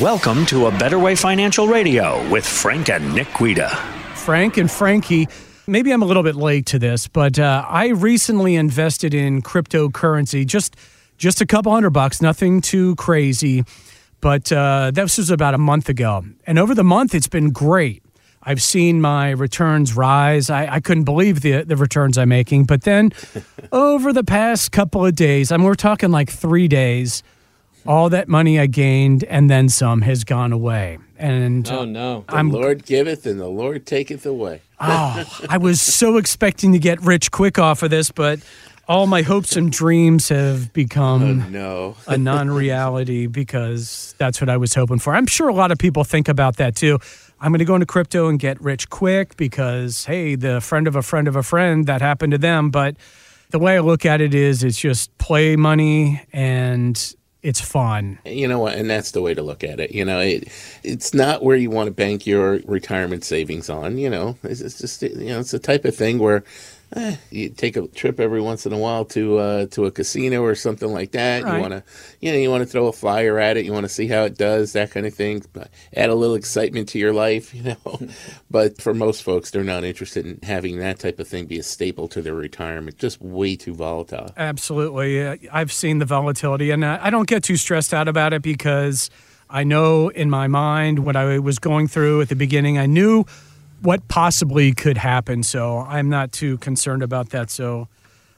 Welcome to A Better Way Financial Radio with Frank and Nick Guida. Frank and Frankie. Maybe I'm a little bit late to this, but uh, I recently invested in cryptocurrency. Just just a couple hundred bucks, nothing too crazy. But uh, this was about a month ago, and over the month, it's been great. I've seen my returns rise. I, I couldn't believe the the returns I'm making. But then, over the past couple of days, I mean, we're talking like three days all that money I gained and then some has gone away. And oh no, the I'm, Lord giveth and the Lord taketh away. oh, I was so expecting to get rich quick off of this, but all my hopes and dreams have become oh, no. a non-reality because that's what I was hoping for. I'm sure a lot of people think about that too. I'm going to go into crypto and get rich quick because hey, the friend of a friend of a friend that happened to them, but the way I look at it is it's just play money and it's fun. You know what? And that's the way to look at it. You know, it it's not where you want to bank your retirement savings on. You know, it's, it's just you know, it's the type of thing where eh, you take a trip every once in a while to uh, to a casino or something like that. Right. You want to, you know, you want to throw a flyer at it. You want to see how it does, that kind of thing. Add a little excitement to your life, you know. but for most folks, they're not interested in having that type of thing be a staple to their retirement. Just way too volatile. Absolutely, I've seen the volatility, and I don't get too stressed out about it because. I know in my mind what I was going through at the beginning. I knew what possibly could happen. So I'm not too concerned about that. So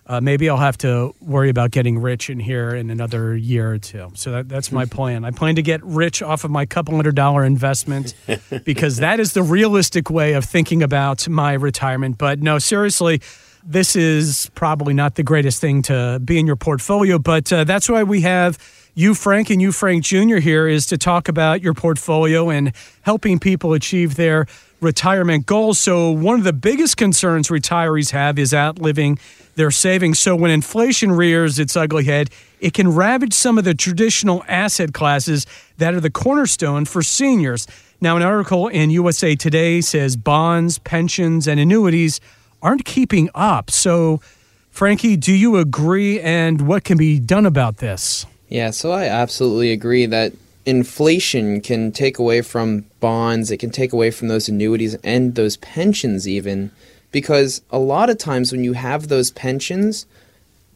uh, maybe I'll have to worry about getting rich in here in another year or two. So that, that's my plan. I plan to get rich off of my couple hundred dollar investment because that is the realistic way of thinking about my retirement. But no, seriously, this is probably not the greatest thing to be in your portfolio. But uh, that's why we have you, Frank, and you, Frank Jr., here is to talk about your portfolio and helping people achieve their retirement goals. So, one of the biggest concerns retirees have is outliving their savings. So, when inflation rears its ugly head, it can ravage some of the traditional asset classes that are the cornerstone for seniors. Now, an article in USA Today says bonds, pensions, and annuities aren't keeping up. So, Frankie, do you agree? And what can be done about this? Yeah, so I absolutely agree that inflation can take away from bonds, it can take away from those annuities and those pensions, even because a lot of times when you have those pensions,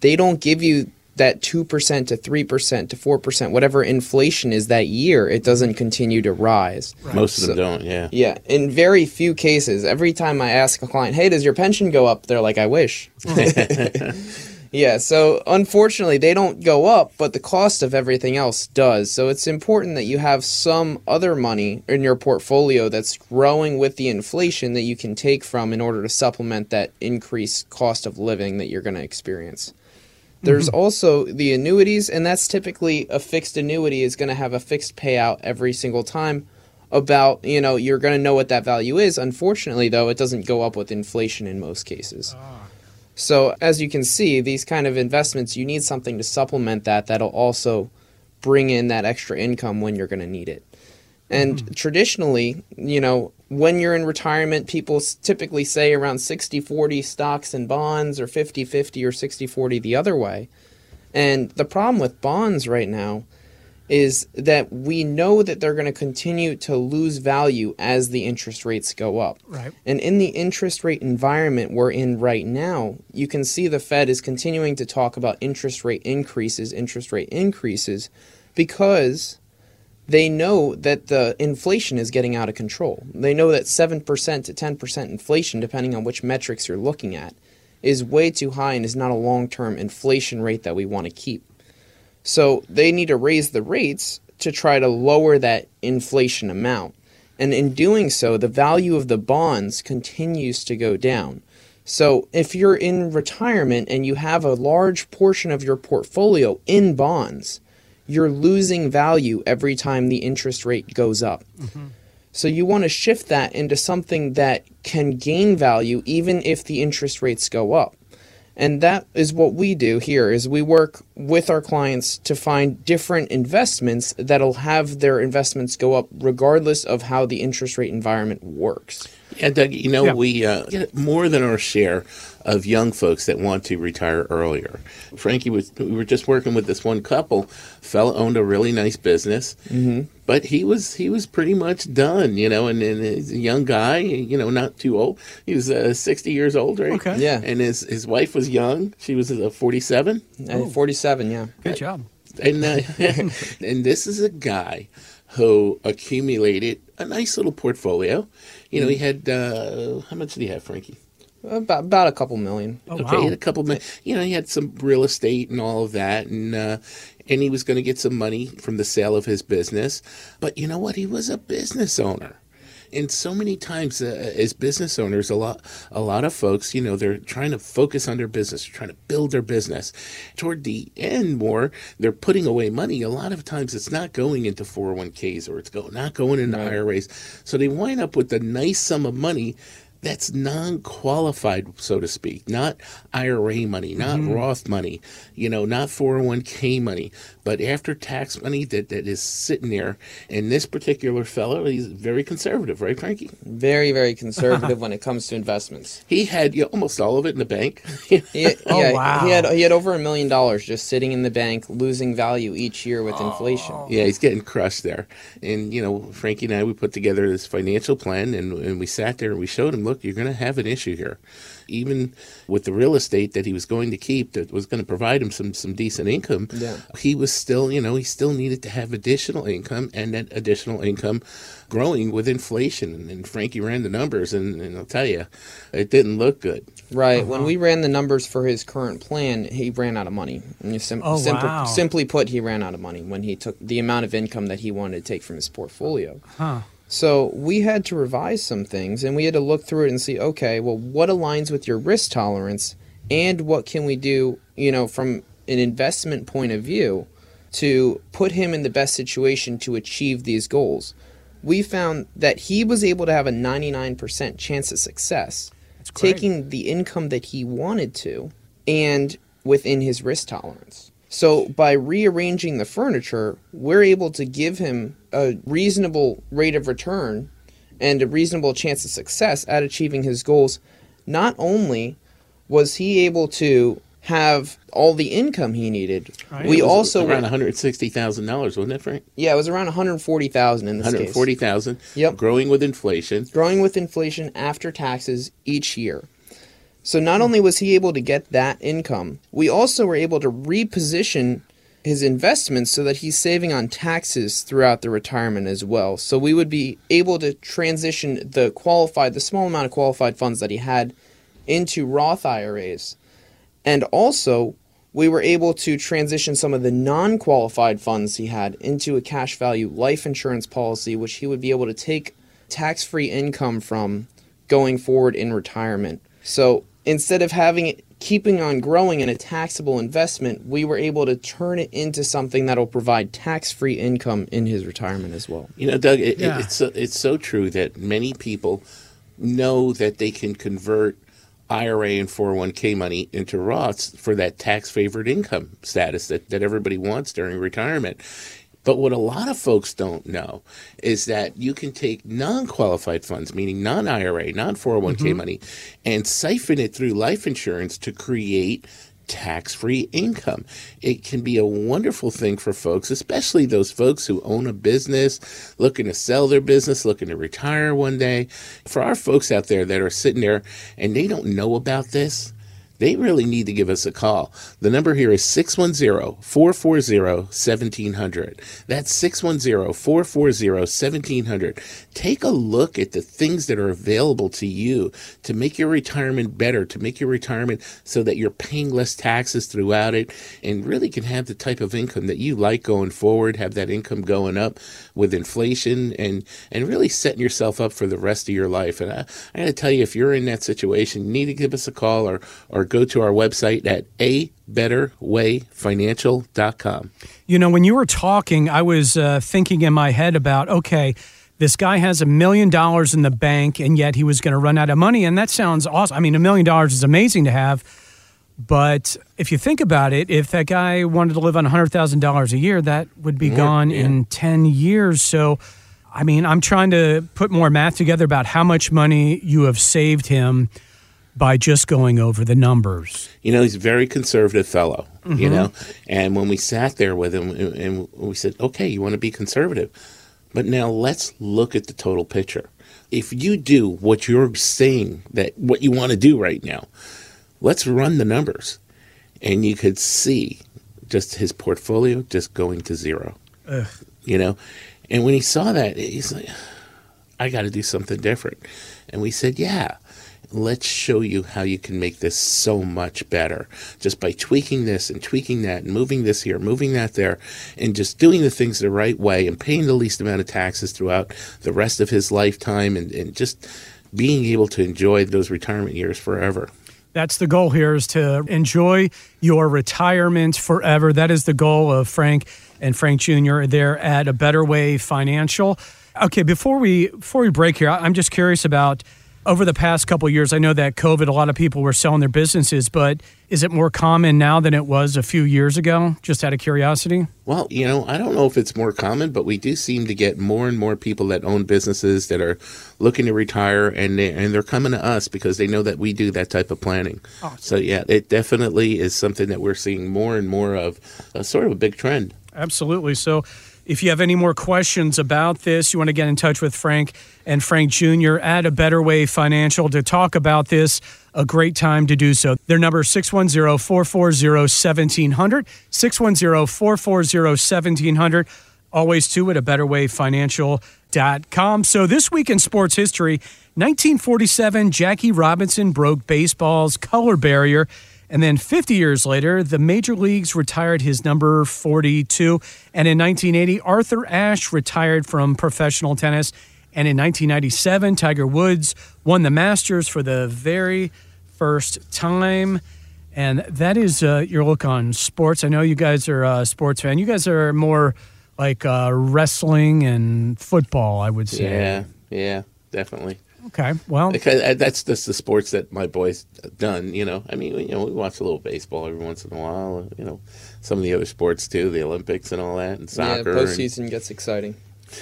they don't give you that 2% to 3% to 4%, whatever inflation is that year, it doesn't continue to rise. Right. Most of them so, don't, yeah. Yeah. In very few cases, every time I ask a client, hey, does your pension go up? They're like, I wish. Yeah, so unfortunately, they don't go up, but the cost of everything else does. So it's important that you have some other money in your portfolio that's growing with the inflation that you can take from in order to supplement that increased cost of living that you're going to experience. There's mm-hmm. also the annuities, and that's typically a fixed annuity is going to have a fixed payout every single time. About, you know, you're going to know what that value is. Unfortunately, though, it doesn't go up with inflation in most cases. Ah. So as you can see, these kind of investments, you need something to supplement that that'll also bring in that extra income when you're going to need it. And mm-hmm. traditionally, you know, when you're in retirement, people typically say around 60 40 stocks and bonds or 50 50 or 60 40 the other way. And the problem with bonds right now is that we know that they're going to continue to lose value as the interest rates go up. Right. And in the interest rate environment we're in right now, you can see the Fed is continuing to talk about interest rate increases, interest rate increases because they know that the inflation is getting out of control. They know that 7% to 10% inflation depending on which metrics you're looking at is way too high and is not a long-term inflation rate that we want to keep. So they need to raise the rates to try to lower that inflation amount. And in doing so, the value of the bonds continues to go down. So if you're in retirement and you have a large portion of your portfolio in bonds, you're losing value every time the interest rate goes up. Mm-hmm. So you want to shift that into something that can gain value even if the interest rates go up. And that is what we do here is we work with our clients to find different investments that'll have their investments go up regardless of how the interest rate environment works. Yeah, Doug, you know, Yeah. we uh, get more than our share of young folks that want to retire earlier. Frankie was, we were just working with this one couple. Fella owned a really nice business, mm-hmm. but he was he was pretty much done, you know. And, and he's a young guy, you know, not too old. He was uh, sixty years old, right? Okay. Yeah. And his his wife was young. She was uh, forty seven. Uh, 47, yeah. Good job. And uh, and this is a guy who accumulated a nice little portfolio. You know, he had uh, how much did he have, Frankie? About, about a couple million. Oh, okay, wow. he had a couple of, you know, he had some real estate and all of that, and uh, and he was going to get some money from the sale of his business. But you know what? He was a business owner. And so many times, uh, as business owners, a lot, a lot of folks, you know, they're trying to focus on their business, trying to build their business. Toward the end, more, they're putting away money. A lot of times, it's not going into 401ks or it's go, not going into IRAs. So they wind up with a nice sum of money that's non-qualified, so to speak, not IRA money, not mm-hmm. Roth money, you know, not 401k money, but after tax money that, that is sitting there. And this particular fellow, he's very conservative, right, Frankie? Very, very conservative when it comes to investments. He had you know, almost all of it in the bank. He, Oh, wow. he had he had over a million dollars just sitting in the bank, losing value each year with inflation. Oh. Yeah, he's getting crushed there. And, you know, Frankie and I, we put together this financial plan and, and we sat there and we showed him, look, you're going to have an issue here. Even with the real estate that he was going to keep that was going to provide him some, some decent income, Yeah. he was still, you know, he still needed to have additional income and that additional income growing with inflation. And, and Frankie ran the numbers and, and I'll tell you, it didn't look good. Right. Uh-huh. When we ran the numbers for his current plan, he ran out of money. And sim- Oh, simple- wow. Simply put, he ran out of money when he took the amount of income that he wanted to take from his portfolio. Huh. So we had to revise some things and we had to look through it and see, okay, well, what aligns with your risk tolerance and what can we do, you know, from an investment point of view to put him in the best situation to achieve these goals. We found that he was able to have a 99% chance of success taking the income that he wanted to and within his risk tolerance. So by rearranging the furniture, we're able to give him a reasonable rate of return and a reasonable chance of success at achieving his goals. Not only was he able to have all the income he needed, Right. we It was also around one hundred sixty thousand dollars, wasn't it, Frank? yeah, it was around 140,000 in this One hundred case. forty thousand. Yep. Growing with inflation. growing with inflation after taxes each year. So not hmm. only was he able to get that income, we also were able to reposition his investments so that he's saving on taxes throughout the retirement as well. So we would be able to transition the qualified the small amount of qualified funds that he had into Roth IRAs. And also we were able to transition some of the non-qualified funds he had into a cash value life insurance policy which he would be able to take tax-free income from going forward in retirement. So instead of having it keeping on growing in a taxable investment, we were able to turn it into something that'll provide tax-free income in his retirement as well. You know, Doug, it, Yeah. it, it's so, it's so true that many people know that they can convert IRA and 401k money into Roths for that tax favored income status that, that everybody wants during retirement. But what a lot of folks don't know is that you can take non qualified funds, meaning non IRA, non 401k money, and siphon it through life insurance to create tax free income. It can be a wonderful thing for folks, especially those folks who own a business, looking to sell their business, looking to retire one day. For our folks out there that are sitting there and they don't know about this, they really need to give us a call. The number here is 610 440 1700. That's 610 440 1700. Take a look at the things that are available to you to make your retirement better, to make your retirement so that you're paying less taxes throughout it and really can have the type of income that you like going forward, have that income going up with inflation and, and really setting yourself up for the rest of your life. And I, I got to tell you, if you're in that situation, you need to give us a call or, or go to our website at abetterwayfinancial.com. You know, when you were talking, I was uh, thinking in my head about, okay, this guy has a million dollars in the bank and yet he was going to run out of money. And that sounds awesome. I mean, a million dollars is amazing to have. But if you think about it, if that guy wanted to live on $100,000 a year, that would be gone yeah. in 10 years. So I mean, I'm trying to put more math together about how much money you have saved him by just going over the numbers. You know, he's a very conservative fellow, you mm-hmm. know. And when we sat there with him and and we said, okay, you want to be conservative, but now let's look at the total picture. If you do what you're saying that what you want to do right now, let's run the numbers. And you could see just his portfolio just going to zero, Ugh. you know. And when he saw that, he's like, I got to do something different. And we said, yeah, let's show you how you can make this so much better just by tweaking this and tweaking that and moving this here, moving that there, and just doing the things the right way and paying the least amount of taxes throughout the rest of his lifetime and, and just being able to enjoy those retirement years forever. That's the goal here is to enjoy your retirement forever. That is the goal of Frank and Frank Jr. there at a Better Way Financial. Okay, before we before we break here, I'm just curious about over the past couple of years. I know that COVID, a lot of people were selling their businesses, but is it more common now than it was a few years ago? Just out of curiosity. Well, you know, I don't know if it's more common, but we do seem to get more and more people that own businesses that are looking to retire, and they, and they're coming to us because they know that we do that type of planning. So yeah, it definitely is something that we're seeing more and more of, a sort of a big trend. Absolutely. So, if you have any more questions about this, you want to get in touch with Frank and Frank Jr. at A Better Way Financial to talk about this, a great time to do so. Their number is 610 440 1700. 610 440 1700. Always to it, a betterwayfinancial.com. So, this week in sports history, 1947, Jackie Robinson broke baseball's color barrier. And then 50 years later, the major leagues retired his number 42. And in 1980, Arthur Ashe retired from professional tennis. And in 1997, Tiger Woods won the Masters for the very first time. And that is uh, your look on sports. I know you guys are a sports fan. You guys are more like uh, wrestling and football, I would say. Yeah, yeah, definitely. Okay. Well, Because uh, that's just the sports that my boys done. You know, I mean, you know, we watch a little baseball every once in a while. You know, some of the other sports too, the Olympics and all that, and soccer. yeah, and- postseason gets exciting.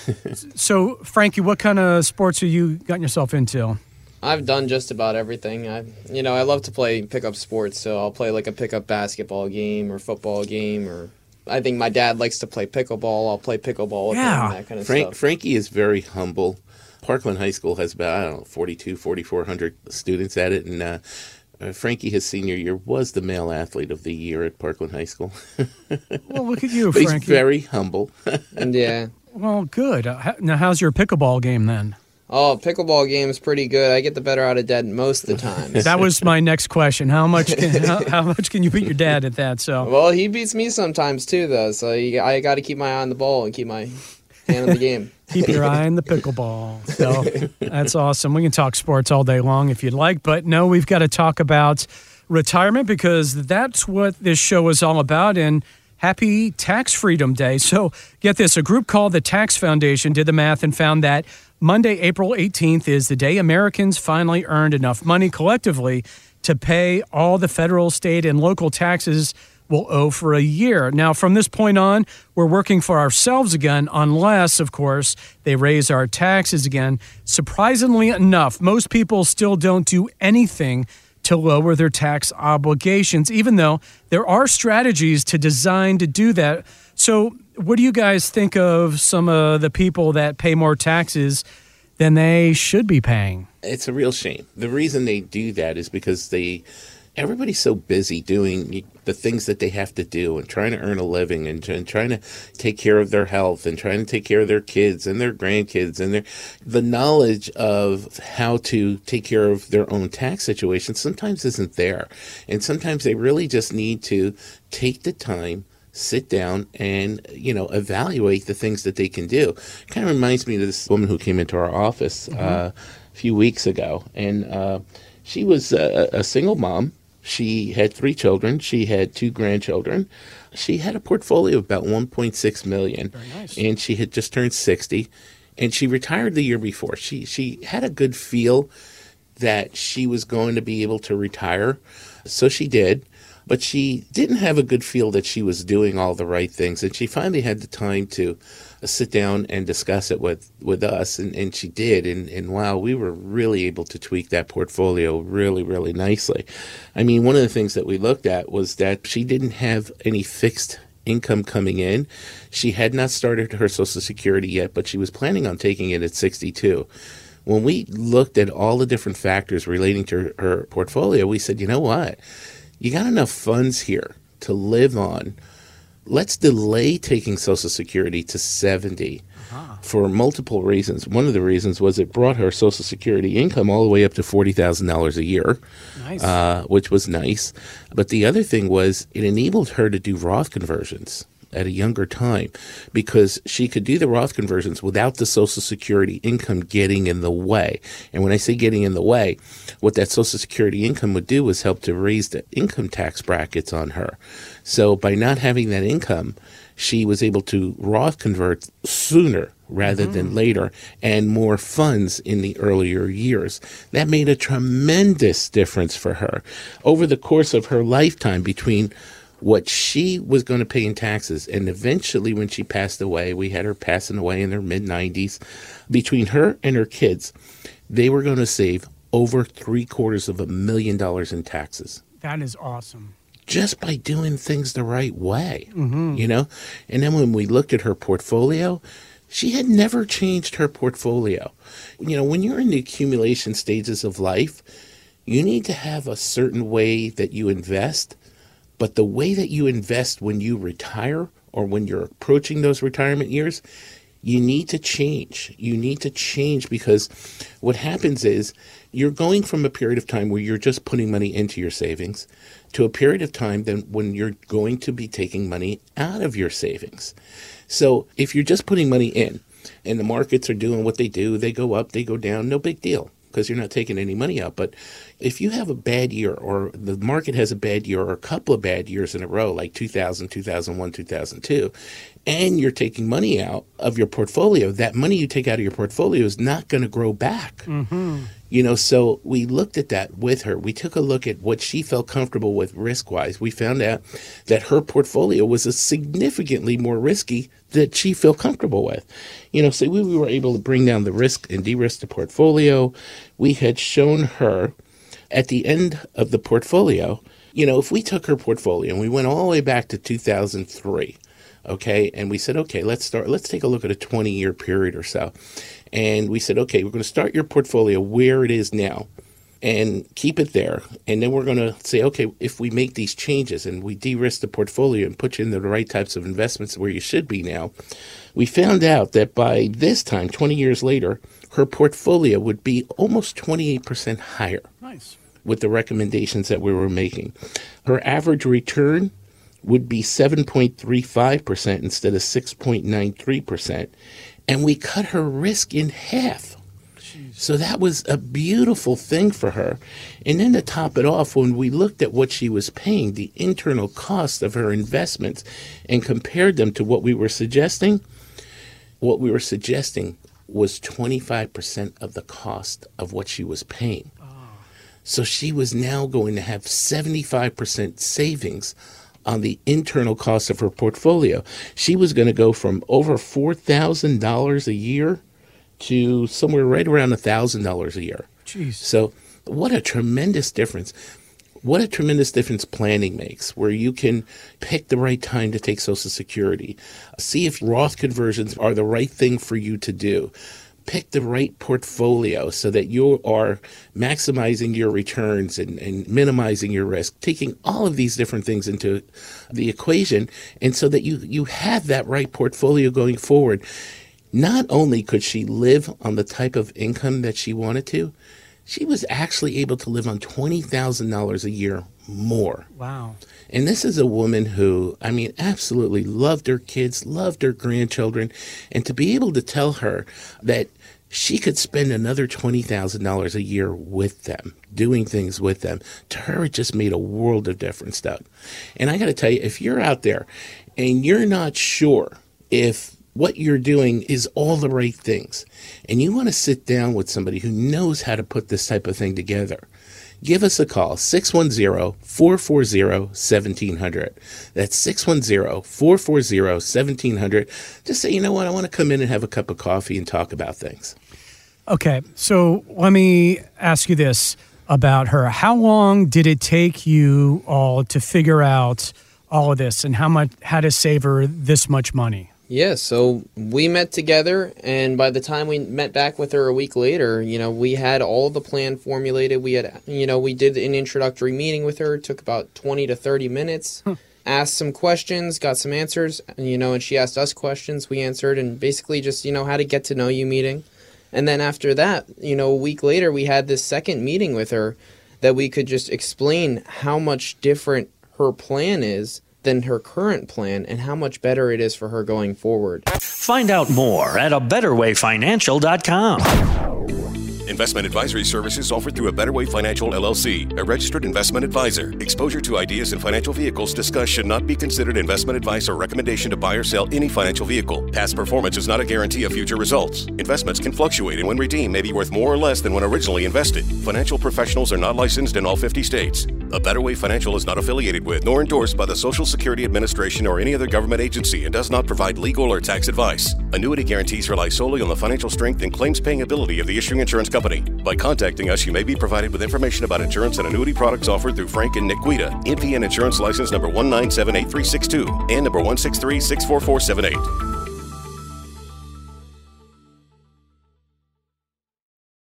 so Frankie, what kind of sports have you gotten yourself into? I've done just about everything. I, you know, I love to play pickup sports, so I'll play like a pickup basketball game or football game, or I think my dad likes to play pickleball. I'll play pickleball with Yeah. him, that kind of Frank, stuff. Frankie is very humble. Parkland High School has about, I don't know, 42, 4,400 students at it. And uh, uh, Frankie, his senior year, was the male athlete of the year at Parkland High School. Well, look at you, But he's Frankie. very humble. And yeah, well, good. Uh, now, how's your pickleball game then? oh, pickleball game is pretty good. I get the better out of dad most of the time. That was my next question. How much can how, how much can you beat your dad at that? So well, he beats me sometimes too, though. So you, I got to keep my eye on the ball and keep my hand on the game. Keep your eye on the pickleball. So that's awesome. We can talk sports all day long if you'd like, but no, we've got to talk about retirement because that's what this show is all about. And happy Tax Freedom Day. So get this: a group called the Tax Foundation did the math and found that Monday, April 18th, is the day Americans finally earned enough money collectively to pay all the federal, state, and local taxes will owe for a year. Now, from this point on, we're working for ourselves again, unless, of course, they raise our taxes again. Surprisingly enough, most people still don't do anything to lower their tax obligations, even though there are strategies to design to do that. So, what do you guys think of some of the people that pay more taxes than they should be paying? it's a real shame. The reason they do that is because they everybody's so busy doing the things that they have to do and trying to earn a living and, and trying to take care of their health and trying to take care of their kids and their grandkids and their the knowledge of how to take care of their own tax situation sometimes isn't there. And sometimes they really just need to take the time sit down and you know evaluate the things that they can do. Kind of reminds me of this woman who came into our office uh, a few weeks ago. And uh, she was a, a single mom she had three children. She had two grandchildren. She had a portfolio of about 1.6 million. Nice. and she had just turned 60 and she retired the year before. She she had a good feel that she was going to be able to retire. So she did, but she didn't have a good feel that she was doing all the right things. And she finally had the time to uh, sit down and discuss it with, with us, and, and she did. And, and wow, we were really able to tweak that portfolio really, really nicely. I mean, one of the things that we looked at was that she didn't have any fixed income coming in. She had not started her Social Security yet, but she was planning on taking it at 62. When we looked at all the different factors relating to her portfolio, we said, you know what? You got enough funds here to live on let's delay taking Social Security to 70 uh-huh. for multiple reasons. One of the reasons was it brought her Social Security income all the way up to $40,000 a year, nice. uh, which was nice. But the other thing was it enabled her to do Roth conversions at a younger time because she could do the Roth conversions without the Social Security income getting in the way. And when I say getting in the way, what that Social Security income would do was help to raise the income tax brackets on her. So by not having that income, she was able to Roth convert sooner rather mm-hmm. than later and more funds in the earlier years. That made a tremendous difference for her over the course of her lifetime between what she was going to pay in taxes. And eventually, when she passed away, we had her passing away in her mid 90s. Between her and her kids, they were going to save over three quarters of a million dollars in taxes. That is awesome. Just by doing things the right way, mm-hmm. you know? And then when we looked at her portfolio, she had never changed her portfolio. You know, when you're in the accumulation stages of life, you need to have a certain way that you invest but the way that you invest when you retire or when you're approaching those retirement years, you need to change. You need to change because what happens is you're going from a period of time where you're just putting money into your savings to a period of time then when you're going to be taking money out of your savings. So if you're just putting money in and the markets are doing what they do, they go up, they go down, no big deal because you're not taking any money out. But if you have a bad year or the market has a bad year or a couple of bad years in a row, like 2000, 2001, 2002, and you're taking money out of your portfolio, that money you take out of your portfolio is not going to grow back. Mm-hmm. You know, so we looked at that with her. We took a look at what she felt comfortable with risk wise. We found out that her portfolio was a significantly more risky that she felt comfortable with. You know, so we, we were able to bring down the risk and de risk the portfolio. We had shown her at the end of the portfolio, you know, if we took her portfolio and we went all the way back to 2003, okay, and we said, okay, let's start, let's take a look at a 20 year period or so. And we said, okay, we're going to start your portfolio where it is now and keep it there. And then we're going to say, okay, if we make these changes and we de risk the portfolio and put you in the right types of investments where you should be now, we found out that by this time, 20 years later, her portfolio would be almost 28% higher. Nice. With the recommendations that we were making. Her average return would be 7.35% instead of 6.93%. And we cut her risk in half. So that was a beautiful thing for her. And then to top it off, when we looked at what she was paying, the internal cost of her investments, and compared them to what we were suggesting, what we were suggesting was 25% of the cost of what she was paying. Oh. So she was now going to have 75% savings on the internal cost of her portfolio. She was going to go from over $4,000 a year to somewhere right around $1,000 a year. Jeez. So, what a tremendous difference. What a tremendous difference planning makes, where you can pick the right time to take Social Security, see if Roth conversions are the right thing for you to do, pick the right portfolio so that you are maximizing your returns and, and, minimizing your risk, taking all of these different things into the equation, and so that you, you have that right portfolio going forward. Not only could she live on the type of income that she wanted to, she was actually able to live on $20,000 a year more. Wow. And this is a woman who, I mean, absolutely loved her kids, loved her grandchildren. And to be able to tell her that she could spend another $20,000 a year with them, doing things with them, to her, it just made a world of difference, Doug. And I got to tell you, if you're out there and you're not sure if what you're doing is all the right things, and you want to sit down with somebody who knows how to put this type of thing together, give us a call 610-440-1700 that's 610-440-1700 just say you know what? I want to come in and have a cup of coffee and talk about things. Okay, so let me ask you this about her. How long did it take you all to figure out all of this and how much how to save her this much money? Yeah, so we met together, and by the time we met back with her a week later, you know, we had all the plan formulated. We had, you know, we did an introductory meeting with her. Took about 20 to 30 minutes. Asked some questions, got some answers, and, you know, and she asked us questions. We answered, and basically just, you know, how to get to know you meeting. And then after that, you know, a week later, we had this second meeting with her that we could just explain how much different her plan is than her current plan and how much better it is for her going forward. Find out more at a betterwayfinancial.com. Investment advisory services offered through a Better Way Financial LLC, a registered investment advisor. Exposure to ideas and financial vehicles discussed should not be considered investment advice or recommendation to buy or sell any financial vehicle. Past performance is not a guarantee of future results. Investments can fluctuate and when redeemed may be worth more or less than when originally invested. Financial professionals are not licensed in all 50 states. A Better Way Financial is not affiliated with nor endorsed by the Social Security Administration or any other government agency and does not provide legal or tax advice. Annuity guarantees rely solely on the financial strength and claims paying ability of the issuing insurance company. By contacting us, you may be provided with information about insurance and annuity products offered through Frank and Nick Guida, NPN Insurance License number 1978362 and number 163 64478.